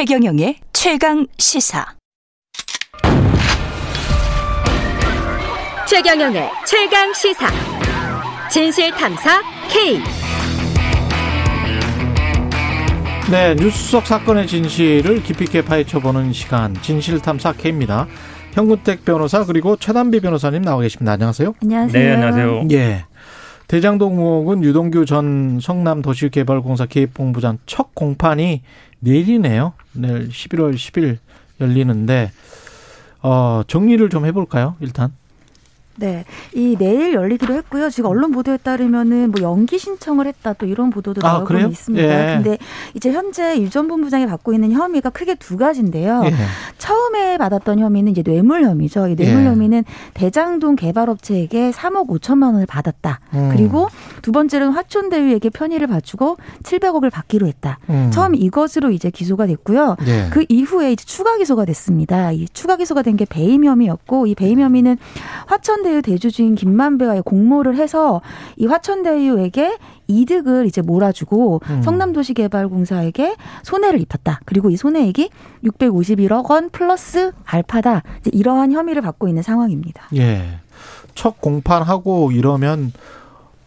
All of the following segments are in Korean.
최경영의 최강 시사. 최경영의 최강 시사. 진실 탐사 K. 네, 뉴스 속 사건의 진실을 깊이 있게 파헤쳐보는 시간 진실 탐사 K입니다. 현근택 변호사 그리고 최단비 변호사님 나와 계십니다. 안녕하세요. 안녕하세요. 네, 안녕하세요. 예. 대장동 의혹은 유동규 전 성남도시개발공사 기획본부장 첫 공판이 내일이네요. 내일 11월 10일 열리는데 어, 정리를 좀 해볼까요? 일단. 네, 이 내일 열리기로 했고요. 지금 언론 보도에 따르면은 뭐 연기 신청을 했다 또 이런 보도도 아, 나오고? 있습니다. 예. 근데 이제 현재 유전 본부장이 받고 있는 혐의가 크게 두 가지인데요. 예. 처음에 받았던 혐의는 이제 뇌물 혐의죠. 이 뇌물 예. 혐의는 대장동 개발업체에게 3억 5천만 원을 받았다. 음. 그리고 두 번째는 화촌대유에게 편의를 받추고 700억을 받기로 했다. 음. 처음 이것으로 이제 기소가 됐고요. 예. 그 이후에 이제 추가 기소가 됐습니다. 이 추가 기소가 된 게 배임 혐의였고 이 배임 혐의는 화천대유 대주주인 김만배와의 공모를 해서 이 화천대유에게 이득을 이제 몰아주고 음. 성남도시개발공사에게 손해를 입혔다. 그리고 이 손해액이 651억 원 플러스 알파다. 이러한 혐의를 받고 있는 상황입니다. 예. 첫 공판하고 이러면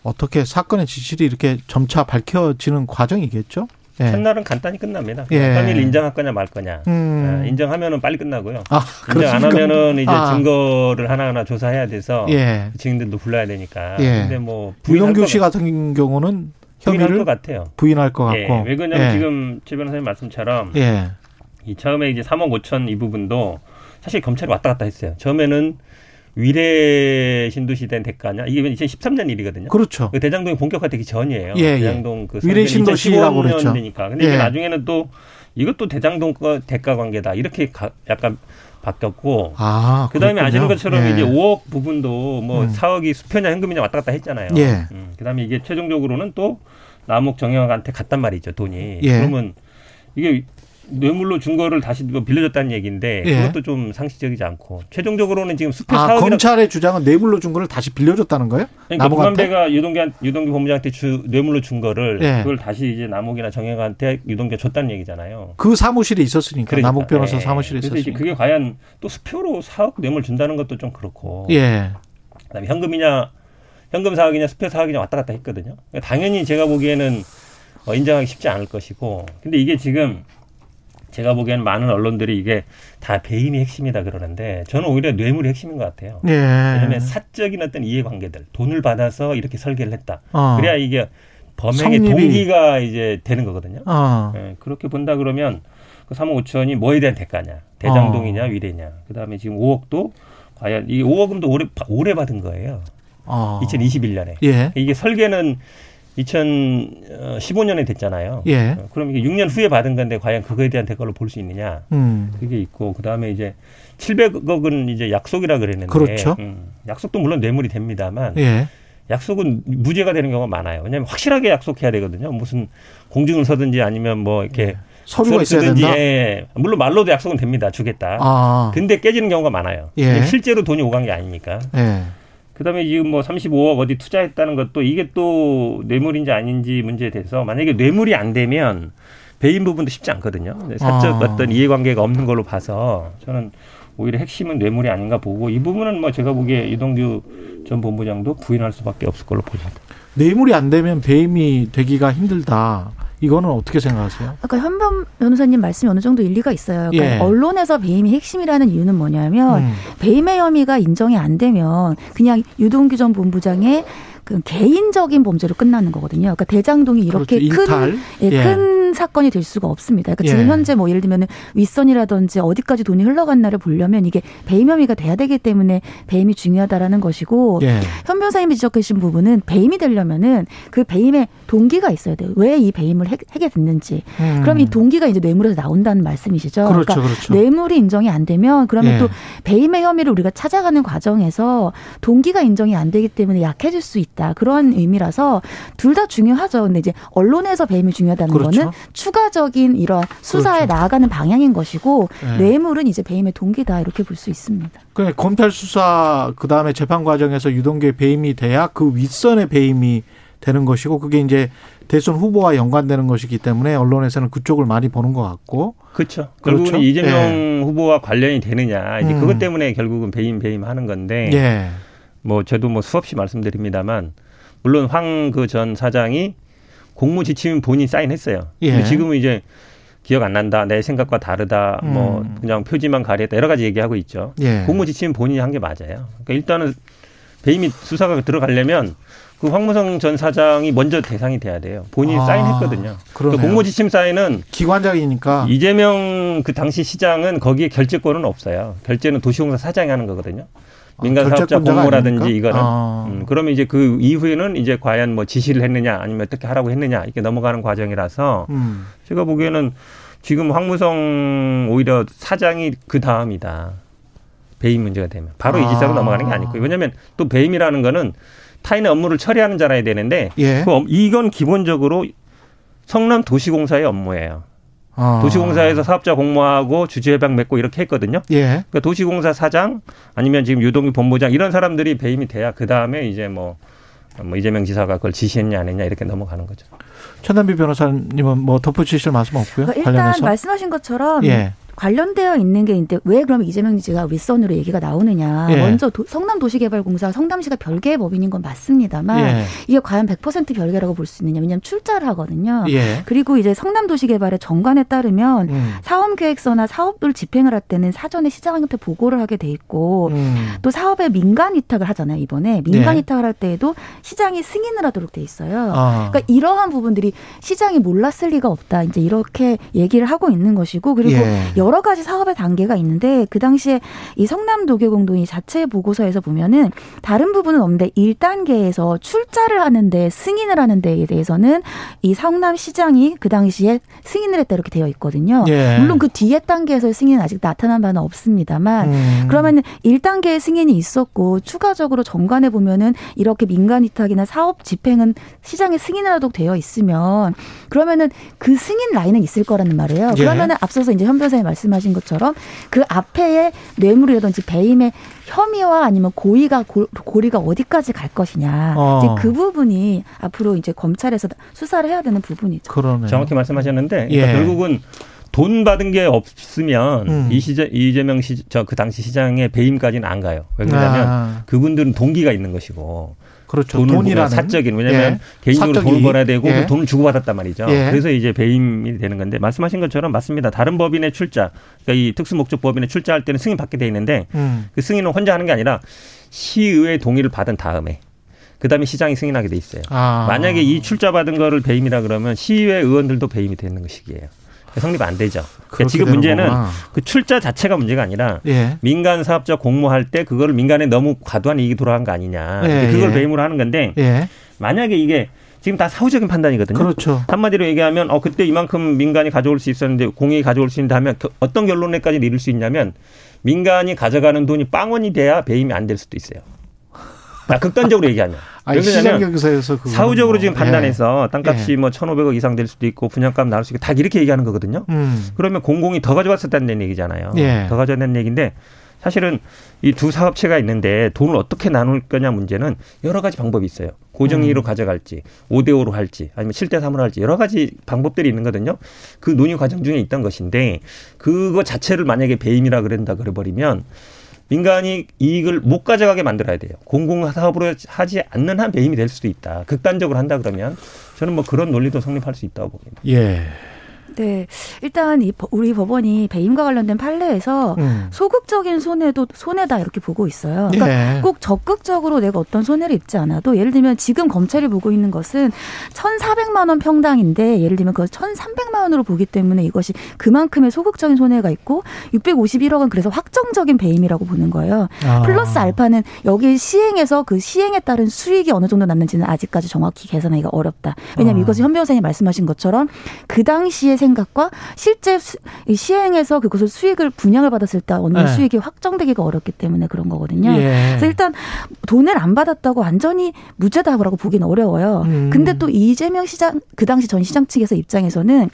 어떻게 사건의 진실이 이렇게 점차 밝혀지는 과정이겠죠? 예. 첫날은 간단히 끝납니다. 예. 혐의를 인정할 거냐 말 거냐. 음. 아, 인정하면은 빨리 끝나고요. 아, 인정 안? 하면은 이제 아. 증거를 하나하나 조사해야 돼서 예. 증인들도 불러야 되니까. 예. 근데 뭐 부인할 씨 같- 같은 경우는 부인할 것 혐의를 같아요. 부인할 것 같고. 예. 왜 그러냐면 예. 지금 최 변호사님 말씀처럼 예. 이 처음에 이제 3억 5천 이 부분도 사실 검찰이 왔다 갔다 했어요. 처음에는 위례 신도시 된 대가냐 이게 2013년 일이거든요. 그렇죠. 그 대장동이 본격화되기 전이에요. 예, 예. 대장동 그 위례 신도시라고 2015년 그랬죠. 되니까. 근데 이게 예. 나중에는 또 이것도 대장동 거 대가 관계다 이렇게 가- 약간 바뀌었고. 아, 그다음에 그렇군요. 아시는 것처럼 예. 이제 5억 부분도 뭐 음. 4억이 수표냐 현금이냐 왔다 갔다 했잖아요. 예. 음, 그다음에 이게 최종적으로는 또 남욱 정영학한테 갔단 말이죠 돈이. 예. 그러면 이게 뇌물로 준 거를 다시 뭐 빌려줬다는 얘기인데 예. 그것도 좀 상식적이지 않고 최종적으로는 지금 수표 아, 4억이라 검찰의 주장은 뇌물로 준 거를 다시 빌려줬다는 거예요? 그러니까 남욱한테? 김만배가 유동규 유동규 본부장한테 주 뇌물로 준 거를 예. 그걸 다시 이제 남욱이나 정영한테 유동규가 줬다는 얘기잖아요. 그 사무실에 있었으니까 그러니까. 남욱 변호사 예. 사무실에 있었으니까. 그게 과연 또 수표로 4억 뇌물 준다는 것도 좀 그렇고. 예. 그다음에 현금이냐 현금 사억이냐 수표 사억이냐 왔다 갔다 했거든요. 그러니까 당연히 제가 보기에는 어, 인정하기 쉽지 않을 것이고. 근데 이게 지금 제가 보기에는 많은 언론들이 이게 다 배임이 핵심이다 그러는데 저는 오히려 뇌물이 핵심인 것 같아요. 예. 왜냐하면 사적인 어떤 이해관계들 돈을 받아서 이렇게 설계를 했다. 어. 그래야 이게 범행의 성립이- 동기가 이제 되는 거거든요. 어. 예, 그렇게 본다 그러면 그 3억 5천이 뭐에 대한 대가냐? 대장동이냐, 위례냐? 그다음에 지금 5억도 과연 이 5억금도 올해 올해 받은 거예요. 어. 2021년에. 예. 이게 설계는 2015년에 됐잖아요. 예. 어, 그럼 이게 6년 후에 받은 건데 과연 그거에 대한 대가로 볼 수 있느냐? 음. 그게 있고 그다음에 이제 700억은 이제 약속이라 그랬는데 그렇죠. 음, 약속도 물론 뇌물이 됩니다만 예. 약속은 무죄가 되는 경우가 많아요. 왜냐하면 확실하게 약속해야 되거든요. 무슨 공증을 서든지 아니면 뭐 이렇게 서류가 있어야 쓰든지, 된다. 예. 물론 말로도 약속은 됩니다. 주겠다. 아. 근데 깨지는 경우가 많아요. 예. 실제로 돈이 오간 게 아니니까. 예. 그다음에 지금 뭐 35억 어디 투자했다는 것도 이게 또 뇌물인지 아닌지 문제에 대해서 만약에 뇌물이 안 되면 배임 부분도 쉽지 않거든요. 사적 아. 어떤 이해관계가 없는 걸로 봐서 저는 오히려 핵심은 뇌물이 아닌가 보고 이 부분은 뭐 제가 보기에 이동규 전 본부장도 부인할 수밖에 없을 걸로 보입니다. 뇌물이 안 되면 배임이 되기가 힘들다. 이거는 어떻게 생각하세요? 아까 현변 변호사님 말씀이 어느 정도 일리가 있어요. 그러니까 예. 언론에서 배임이 핵심이라는 이유는 뭐냐면 음. 배임의 혐의가 인정이 안 되면 그냥 유동규 전 본부장의 그 개인적인 범죄로 끝나는 거거든요. 그러니까 대장동이 이렇게 그렇죠. 큰. 예, 예. 큰 사건이 될 수가 없습니다. 그러니까 예. 지금 현재 뭐 예를 들면 윗선이라든지 어디까지 돈이 흘러갔나를 보려면 이게 배임 혐의가 돼야 되기 때문에 배임이 중요하다라는 것이고 예. 현 변호사님이 지적하신 부분은 배임이 되려면은 그 배임의 동기가 있어야 돼요. 왜 이 배임을 해, 하게 됐는지. 음. 그럼 이 동기가 이제 뇌물에서 나온다는 말씀이시죠. 그렇죠, 그러니까 그렇죠. 뇌물이 인정이 안 되면 그러면 예. 또 배임의 혐의를 우리가 찾아가는 과정에서 동기가 인정이 안 되기 때문에 약해질 수 있다. 그런 의미라서 둘 다 중요하죠. 근데 이제 언론에서 배임이 중요하다는 그렇죠. 거는 추가적인 이런 수사에 그렇죠. 나아가는 방향인 것이고 예. 뇌물은 이제 배임의 동기다 이렇게 볼 수 있습니다. 그 검찰 수사 그 다음에 재판 과정에서 유동규의 배임이 돼야 그 윗선의 배임이 되는 것이고 그게 이제 대선 후보와 연관되는 것이기 때문에 언론에서는 그쪽을 많이 보는 것 같고 그렇죠. 그렇죠? 결국은 이재명 예. 후보와 관련이 되느냐 이제 음. 그것 때문에 결국은 배임 배임 하는 건데 예. 뭐 저도 뭐 수없이 말씀드립니다만 물론 황 그 전 사장이 공모 지침 본인 사인했어요. 예. 지금은 이제 기억 안 난다. 내 생각과 다르다. 뭐 음. 그냥 표지만 가리했다. 여러 가지 얘기하고 있죠. 예. 공모 지침 본인이 한 게 맞아요. 그러니까 일단은 배임이 수사가 들어가려면 그 황무성 전 사장이 먼저 대상이 돼야 돼요. 본인이 아, 사인했거든요. 그러네요. 그 공모 지침 사인은 기관장이니까 이재명 그 당시 시장은 거기에 결재권은 없어요. 결재는 도시공사 사장이 하는 거거든요. 민간 아, 사업자 결재권자가 공모라든지? 이거는 아. 음, 그러면 이제 그 이후에는 이제 과연 뭐 지시를 했느냐 아니면 어떻게 하라고 했느냐 이렇게 넘어가는 과정이라서 음. 제가 보기에는 지금 황무성 오히려 사장이 그 다음이다. 배임 문제가 되면 바로 이 아. 지사로 넘어가는 게 아니고 왜냐하면 또 배임이라는 거는 타인의 업무를 처리하는 자라야 되는데 예. 그 업- 이건 기본적으로 성남 도시공사의 업무예요. 아. 도시공사에서 사업자 공모하고 주주협약 맺고 이렇게 했거든요. 예. 그러니까 도시공사 사장 아니면 지금 유동규 본부장 이런 사람들이 배임이 돼야 그 다음에 이제 뭐, 뭐 이재명 지사가 그걸 지시했냐 안 했냐 이렇게 넘어가는 거죠. 천단비 변호사님은 뭐 덧붙이실 말씀 없고요. 그러니까 일단 관련해서. 말씀하신 것처럼 예. 관련되어 있는 게 있는데 왜 그러면 이재명 지가 윗선으로 얘기가 나오느냐. 예. 먼저 도- 성남도시개발공사 성남시가 별개의 법인인 건 맞습니다만 예. 이게 과연 100% 별개라고 볼 수 있느냐. 왜냐하면 출자를 하거든요. 예. 그리고 이제 성남도시개발의 정관에 따르면 음. 사업계획서나 사업을 집행을 할 때는 사전에 시장한테 보고를 하게 돼 있고 음. 또 사업에 민간 위탁을 하잖아요 이번에 민간 네. 위탁을 할 때에도 시장이 승인을 하도록 돼 있어요. 아. 그러니까 이러한 부분들이 시장이 몰랐을 리가 없다. 이제 이렇게 얘기를 하고 있는 것이고 그리고 예. 여러 가지 사업의 단계가 있는데 그 당시에 이 성남도계공동이 자체 보고서에서 보면은 다른 부분은 없는데 1단계에서 출자를 하는데 승인을 하는 데에 대해서는 이 성남 시장이 그 당시에 승인을 했다 이렇게 되어 있거든요. 예. 물론 그 뒤에 단계에서의 승인은 아직 나타난 바는 없습니다만 음. 그러면은 1단계의 승인이 있었고 추가적으로 정관해 보면은 이렇게 민간 위탁이나 사업 집행은 시장에 승인을 하도록 되어 있으면 그러면은 그 승인 라인은 있을 거라는 말이에요. 예. 그러면은 앞서서 이제 현 변호사님 말씀하신 것처럼 그 앞에의 뇌물이라든지 배임의 혐의와 아니면 고의가 고, 고리가 어디까지 갈 것이냐. 어. 이제 그 부분이 앞으로 이제 검찰에서 수사를 해야 되는 부분이죠. 그러네. 정확히 말씀하셨는데 예. 그러니까 결국은 돈 받은 게 없으면 음. 이 시장 이재명 시 저 그 당시 시장의 배임까지는 안 가요. 왜 그러냐면 아, 그분들은 동기가 있는 것이고 그렇죠. 돈을 돈이라는 사적인 왜냐하면 예. 개인적으로 돈을. 벌어야 되고 예. 그 돈을 주고받았단 말이죠. 예. 그래서 이제 배임이 되는 건데 말씀하신 것처럼 맞습니다. 다른 법인의 출자, 그러니까 이 특수목적 법인의 출자할 때는 승인 받게 돼 있는데 음. 그 승인은 혼자 하는 게 아니라 시의회 동의를 받은 다음에 그 다음에 시장이 승인하게 돼 있어요. 아. 만약에 이 출자 받은 거를 배임이라 그러면 시의회 의원들도 배임이 되는 것이기에요. 성립 안 되죠. 그러니까 지금 문제는 거구나. 그 출자 자체가 문제가 아니라 예. 민간 사업자 공모할 때 그거를 민간에 너무 과도한 이익이 돌아간 거 아니냐. 예, 그걸 예. 배임으로 하는 건데 예. 만약에 이게 지금 다 사후적인 판단이거든요. 그렇죠. 한마디로 얘기하면 어 그때 이만큼 민간이 가져올 수 있었는데 공익이 가져올 수 있는데 하면 겨- 어떤 결론에까지 이를 수 있냐면 민간이 가져가는 돈이 빵원이 돼야 배임이 안 될 수도 있어요. 아, 극단적으로 얘기하면. 아니, 왜 시장 경사에서 사후적으로 뭐, 지금 예. 판단해서 땅값이 뭐 1,500억 이상 될 수도 있고 분양값 나올 수 있고 다 이렇게 얘기하는 거거든요. 음. 그러면 공공이 더 가져왔었다는 얘기잖아요. 예. 더 가져왔다는 얘기인데 사실은 이 두 사업체가 있는데 돈을 어떻게 나눌 거냐 문제는 여러 가지 방법이 있어요. 고정이익으로 음. 가져갈지, 5대5로 할지, 아니면 7대3으로 할지 여러 가지 방법들이 있는 거거든요. 그 논의 과정 중에 있던 것인데 그거 자체를 만약에 배임이라 그런다 그래버리면 민간이 이익을 못 가져가게 만들어야 돼요. 공공 사업으로 하지 않는 한 배임이 될 수도 있다. 극단적으로 한다 그러면 저는 뭐 그런 논리도 성립할 수 있다고 봅니다. 예. 네. 일단 이 법- 우리 법원이 배임과 관련된 판례에서 음. 소극적인 손해도 손해다 이렇게 보고 있어요. 그러니까 예. 꼭 적극적으로 내가 어떤 손해를 입지 않아도 예를 들면 지금 검찰이 보고 있는 것은 1,400만 원 평당인데 예를 들면 그걸 1,300만 원으로 보기 때문에 이것이 그만큼의 소극적인 손해가 있고 651억은 그래서 확정적인 배임이라고 보는 거예요. 아. 플러스 알파는 여기 시행에서 그 시행에 따른 수익이 어느 정도 났는지는 아직까지 정확히 계산하기가 어렵다. 왜냐하면 아. 이것은 현 변호사님 말씀하신 것처럼 그 당시의 생각과 실제 수- 이 시행해서 그것을 수익을 분양을 받았을 때 얻는 네. 수익이 확정되기가 어렵기 때문에 그런 거거든요. 예. 그래서 일단 돈을 안 받았다고 완전히 무죄다라고 보기는 어려워요. 음. 근데 또 이재명 시장 그 당시 전 시장 측에서 입장에서는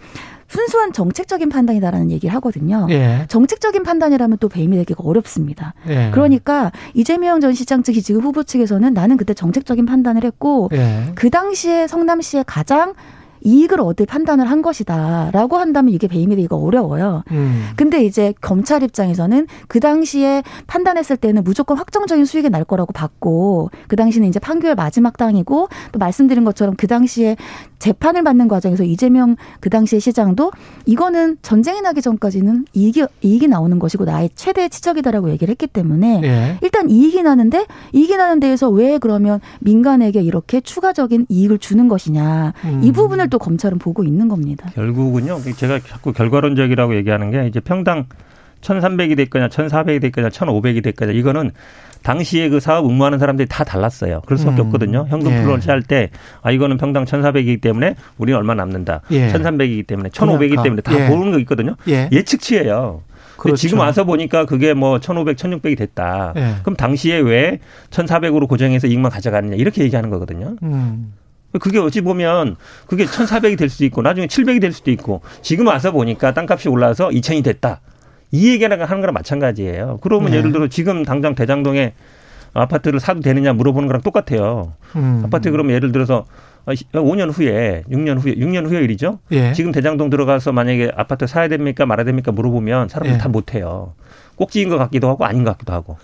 순수한 정책적인 판단이다라는 얘기를 하거든요. 예. 정책적인 판단이라면 또 배임이 되기가 어렵습니다. 예. 그러니까 이재명 전 시장 측이 지금 후보 측에서는 나는 그때 정책적인 판단을 했고 예. 그 당시에 성남시에 가장 이익을 얻을 판단을 한 것이다라고 한다면 이게 배임이 되기가 어려워요. 음. 근데 이제 검찰 입장에서는 그 당시에 판단했을 때는 무조건 확정적인 수익이 날 거라고 봤고 그 당시는 이제 판결 마지막 당이고 또 말씀드린 것처럼 그 당시에 재판을 받는 과정에서 이재명 그 당시의 시장도 이거는 전쟁이 나기 전까지는 이익이 이익이 나오는 것이고 나의 최대 치적이다라고 얘기를 했기 때문에 예. 일단 이익이 나는데 이익이 나는 데에서 왜 그러면 민간에게 이렇게 추가적인 이익을 주는 것이냐 음. 이 부분을 또 검찰은 보고 있는 겁니다. 결국은요. 제가 자꾸 결과론적이라고 얘기하는 게 이제 평당 1,300이 됐거나 1,400이 됐거나 1,500이 됐거나 이거는 당시에 그 사업 응모하는 사람들이 다 달랐어요. 그럴 수밖에 음. 없거든요. 현금 예. 플로를 할 때, 아, 이거는 평당 1,400이기 때문에 우리는 얼마 남는다. 예. 1,300이기 때문에 1,500이기 분양가. 때문에 다 예. 보는 거 있거든요. 예. 예측치예요. 근데 그렇죠. 지금 와서 보니까 그게 뭐 1,500, 1,600이 됐다. 예. 그럼 당시에 왜 1,400으로 고정해서 이익만 가져갔느냐 이렇게 얘기하는 거거든요. 음. 그게 어찌 보면 그게 1,400이 될 수도 있고 나중에 700이 될 수도 있고 지금 와서 보니까 땅값이 올라서 2,000이 됐다. 이 얘기를 하는 거랑 마찬가지예요. 그러면 네. 예를 들어 지금 당장 대장동에 아파트를 사도 되느냐 물어보는 거랑 똑같아요. 음. 아파트 그러면 예를 들어서 5년 후에 6년 후에 6년 후에 일이죠. 예. 지금 대장동 들어가서 만약에 아파트 사야 됩니까 말아야 됩니까 물어보면 사람들이 예. 다 못해요. 꼭지인 것 같기도 하고 아닌 것 같기도 하고.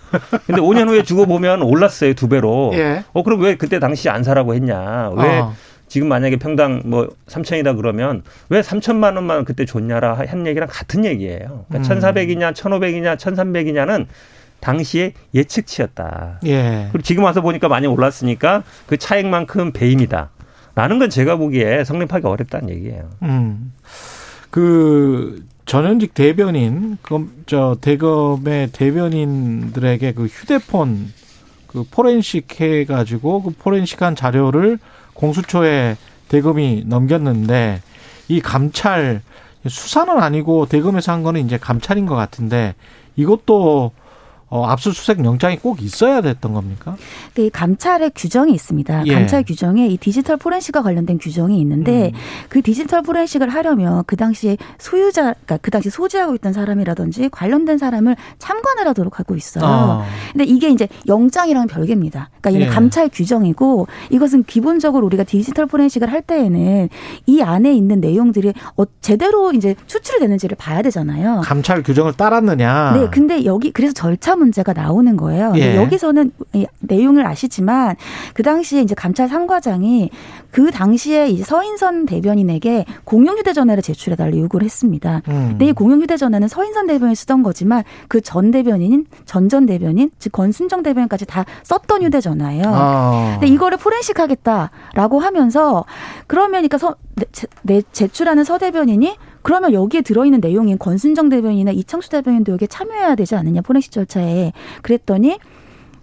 근데 5년 후에 주고 보면 올랐어요 두 배로. 예. 어 그럼 왜 그때 당시 안 사라고 했냐? 왜 어. 지금 만약에 평당 뭐 3천이다 그러면 왜 3천만 원만 그때 줬냐라 한 얘기랑 같은 얘기예요. 그러니까 음. 1,400이냐 1,500이냐 1,300이냐는 당시의 예측치였다. 예. 그리고 지금 와서 보니까 많이 올랐으니까 그 차액만큼 배임이다. 라는 건 제가 보기에 성립하기 어렵다는 얘기예요. 음. 그 전현직 대변인 그저 대검의 대변인들에게 그 휴대폰 그 포렌식 해 가지고 그 포렌식한 자료를 공수처에 대검이 넘겼는데 이 감찰 수사는 아니고 대검에서 한 거는 이제 감찰인 것 같은데 이것도 어, 압수수색 영장이 꼭 있어야 됐던 겁니까? 그 감찰의 규정이 있습니다. 예. 감찰 규정에 이 디지털 포렌식과 관련된 규정이 있는데 음. 그 디지털 포렌식을 하려면 그 당시에 소유자, 그러니까 그 당시 소지하고 있던 사람이라든지 관련된 사람을 참관을 하도록 하고 있어요. 어. 근데 이게 이제 영장이랑 별개입니다. 그러니까 이는 예. 감찰 규정이고 이것은 기본적으로 우리가 디지털 포렌식을 할 때에는 이 안에 있는 내용들이 어, 제대로 이제 추출이 되는지를 봐야 되잖아요. 감찰 규정을 따랐느냐? 네, 근데 여기 그래서 절차 문제가 나오는 거예요. 예. 여기서는 이 내용을 아시지만 그 당시에 이제 감찰 3과장이 그 당시에 이제 서인선 대변인에게 공용 휴대전화를 제출해 달라 요구를 했습니다. 음. 근데 이 공용 휴대전화는 서인선 대변인이 쓰던 거지만 그 전 대변인, 전전 대변인, 즉 권순정 대변인까지 다 썼던 휴대전화예요. 어. 근데 이거를 포렌식하겠다라고 하면서 그러면 그러니까 서, 내 제출하는 서 대변인이 그러면 여기에 들어있는 내용인 권순정 대변인이나 이창수 대변인도 여기에 참여해야 되지 않느냐 포렌식 절차에 그랬더니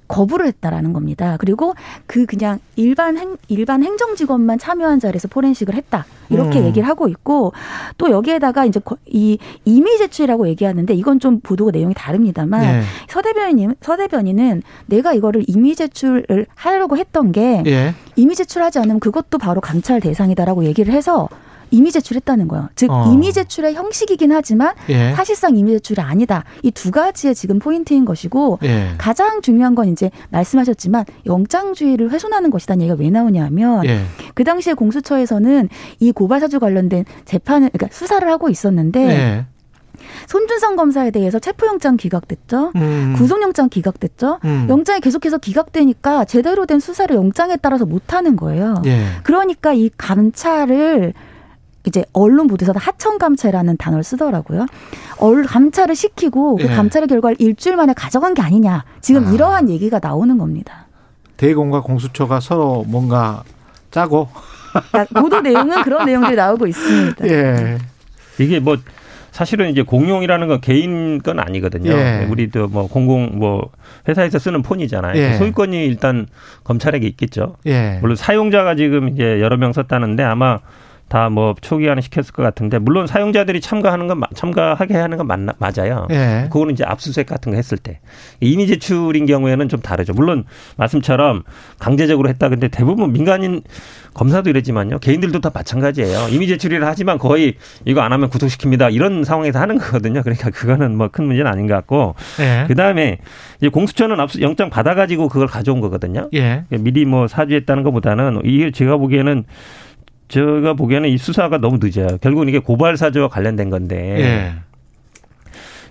거부를 했다라는 겁니다. 그리고 그 그냥 일반 행 일반 행정 직원만 참여한 자리에서 포렌식을 했다 이렇게 음. 얘기를 하고 있고 또 여기에다가 이제 거- 이 이미 제출이라고 얘기하는데 이건 좀 보도가 내용이 다릅니다만 네. 서 대변인 서 대변인은 내가 이거를 이미 제출을 하려고 했던 게 예. 이미 제출하지 않으면 그것도 바로 감찰 대상이다라고 얘기를 해서 이미 제출했다는 거예요. 즉 어. 이미 제출의 형식이긴 하지만 예. 사실상 이미 제출이 아니다. 이 두 가지의 지금 포인트인 것이고 예. 가장 중요한 건 이제 말씀하셨지만 영장주의를 훼손하는 것이다는 얘기가 왜 나오냐면 예. 그 당시에 공수처에서는 이 고발 사주 관련된 재판을 그러니까 수사를 하고 있었는데 예. 손준성 검사에 대해서 체포영장 기각됐죠. 음. 구속영장 기각됐죠. 음. 영장이 계속해서 기각되니까 제대로 된 수사를 영장에 따라서 못 하는 거예요. 예. 그러니까 이 감찰을 이제 언론 보도에서 하청 감찰이라는 단어를 쓰더라고요. 얼 감찰을 시키고 그 예. 감찰의 결과를 일주일 만에 가져간 게 아니냐. 지금 아. 이러한 얘기가 나오는 겁니다. 대공과 공수처가 서로 뭔가 짜고 그러니까 보도 내용은 그런 내용들이 나오고 있습니다. 예. 이게 뭐 사실은 이제 공용이라는 건 개인 건 아니거든요. 예. 우리도 뭐 공공 뭐 회사에서 쓰는 폰이잖아요. 예. 소유권이 일단 검찰에게 있겠죠. 예. 물론 사용자가 지금 이제 여러 명 썼다는데 아마 다 뭐 초기 화는 시켰을 것 같은데 물론 사용자들이 참가하는 건 마- 참가하게 하는 건 맞나, 맞아요. 예. 그거는 이제 압수수색 같은 거 했을 때 이미 제출인 경우에는 좀 다르죠. 물론 말씀처럼 강제적으로 했다. 근데 대부분 민간인 검사도 이랬지만요. 개인들도 다 마찬가지예요. 이미 제출이라 하지만 거의 이거 안 하면 구속시킵니다. 이런 상황에서 하는 거거든요. 그러니까 그거는 뭐 큰 문제는 아닌 것 같고 예. 그 다음에 이제 공수처는 압수 영장 받아가지고 그걸 가져온 거거든요. 예. 미리 뭐 사주했다는 것보다는 이게 제가 보기에는 제가 보기에는 이 수사가 너무 늦어요. 결국은 이게 고발 사주와 관련된 건데 예.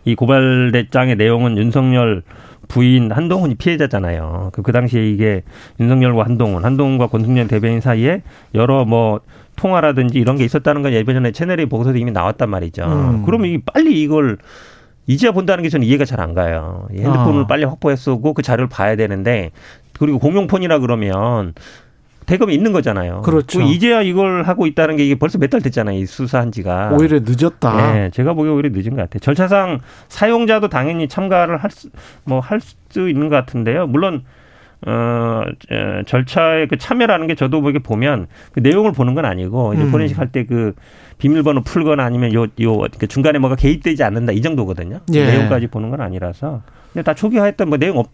이 고발 대장의 내용은 윤석열 부인 한동훈이 피해자잖아요. 그, 그 당시에 이게 윤석열과 한동훈, 한동훈과 권순현 대변인 사이에 여러 뭐 통화라든지 이런 게 있었다는 건 예전에 채널의 보고서도 이미 나왔단 말이죠. 음. 그러면 이 빨리 이걸 이제야 본다는 게 저는 이해가 잘 안 가요. 이 핸드폰을 아. 빨리 확보해 쓰고 그 자료를 봐야 되는데 그리고 공용폰이라 그러면 대검이 있는 거잖아요. 그렇죠. 그 이제야 이걸 하고 있다는 게 이게 벌써 몇 달 됐잖아요. 이 수사한 지가. 오히려 늦었다. 네, 제가 보기에 오히려 늦은 것 같아요. 절차상 사용자도 당연히 참가를 할 수, 뭐, 할 수 있는 것 같은데요. 물론, 어, 에, 절차에 그 참여라는 게 저도 보게 보면 그 내용을 보는 건 아니고, 이제 음. 포렌식 할 때 그 비밀번호 풀거나 아니면 요, 요, 그 중간에 뭐가 개입되지 않는다 이 정도거든요. 그 예. 내용까지 보는 건 아니라서. 근데 다 초기화했던 뭐 내용 없,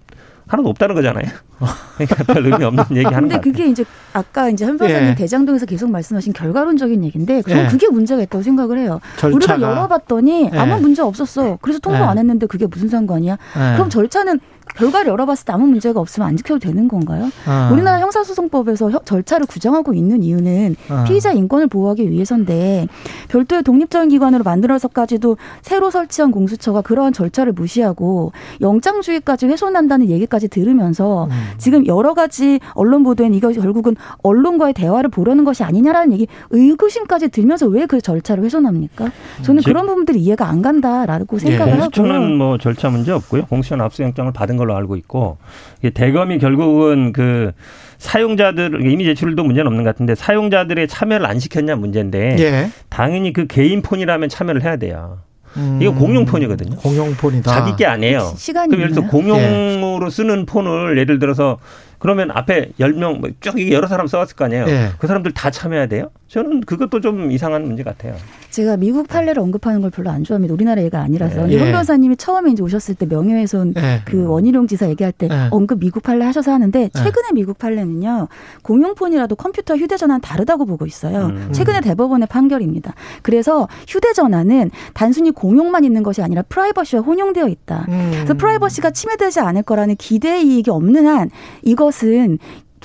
하나도 없다는 거잖아요. 그러니까 별 의미 없는 얘기 하는 근데 거 같아요. 그게 이제 아까 이제 한 변호사님 예. 대장동에서 계속 말씀하신 결과론적인 얘기인데 그건 예. 그게 문제가 있다고 생각을 해요. 절차가. 우리가 열어봤더니 예. 아무 문제 없었어. 그래서 통보 예. 안 했는데 그게 무슨 상관이야? 예. 그럼 절차는 결과를 열어봤을 때 아무 문제가 없으면 안 지켜도 되는 건가요? 어. 우리나라 형사소송법에서 혀- 절차를 구정하고 있는 이유는 어. 피의자 인권을 보호하기 위해서인데 별도의 독립적인 기관으로 만들어서까지도 새로 설치한 공수처가 그러한 절차를 무시하고 영장주의까지 훼손한다는 얘기까지 들으면서 음. 지금 여러 가지 언론 보도엔 이거 결국은 언론과의 대화를 보려는 것이 아니냐라는 얘기 의구심까지 들면서 왜 그 절차를 훼손합니까? 저는 제- 그런 부분들이 이해가 안 간다라고 생각을 하고 공수처는 뭐 절차 문제 없고요. 공수처는 압수영장을 받은 걸로 알고 있고 이게 대검이 결국은 그 사용자들 이미 제출도 문제는 없는 것 같은데 사용자들의 참여를 안 시켰냐 문제인데 예. 당연히 그 개인 폰이라면 참여를 해야 돼요. 음. 이거 공용 폰이거든요. 공용 폰이다. 자기 게 아니에요. 시간이 그럼 예를 들어서 있나요? 공용으로 쓰는 폰을 예를 들어서 그러면 앞에 열명뭐쭉 여러 사람 써왔을 거 아니에요. 예. 그 사람들 다 참여해야 돼요? 저는 그것도 좀 이상한 문제 같아요. 제가 미국 판례를 언급하는 걸 별로 안 좋아합니다. 우리나라 얘가 아니라서. 근데 예. 홍 변호사님이 처음에 이제 오셨을 때 명예훼손 예. 그 원희룡 지사 얘기할 때 예. 언급 미국 판례 하셔서 하는데 최근에 미국 판례는요 공용폰이라도 컴퓨터 휴대전화는 다르다고 보고 있어요. 음. 최근에 대법원의 판결입니다. 그래서 휴대전화는 단순히 공용만 있는 것이 아니라 프라이버시와 혼용되어 있다. 음. 그래서 프라이버시가 침해되지 않을 거라는 기대 이익이 없는 한 이 것은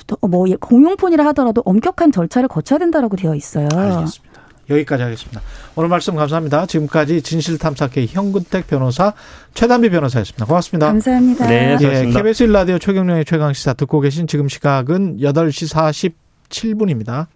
더- 뭐 공용폰이라 하더라도 엄격한 절차를 거쳐야 된다라고 되어 있어요. 알겠습니다. 여기까지 하겠습니다. 오늘 말씀 감사합니다. 지금까지 진실탐사K 현근택 변호사 최단비 변호사였습니다. 고맙습니다. 감사합니다. 네, 예. KBS 1라디오 최경령의 최강시사 듣고 계신 지금 시각은 8시 47분입니다.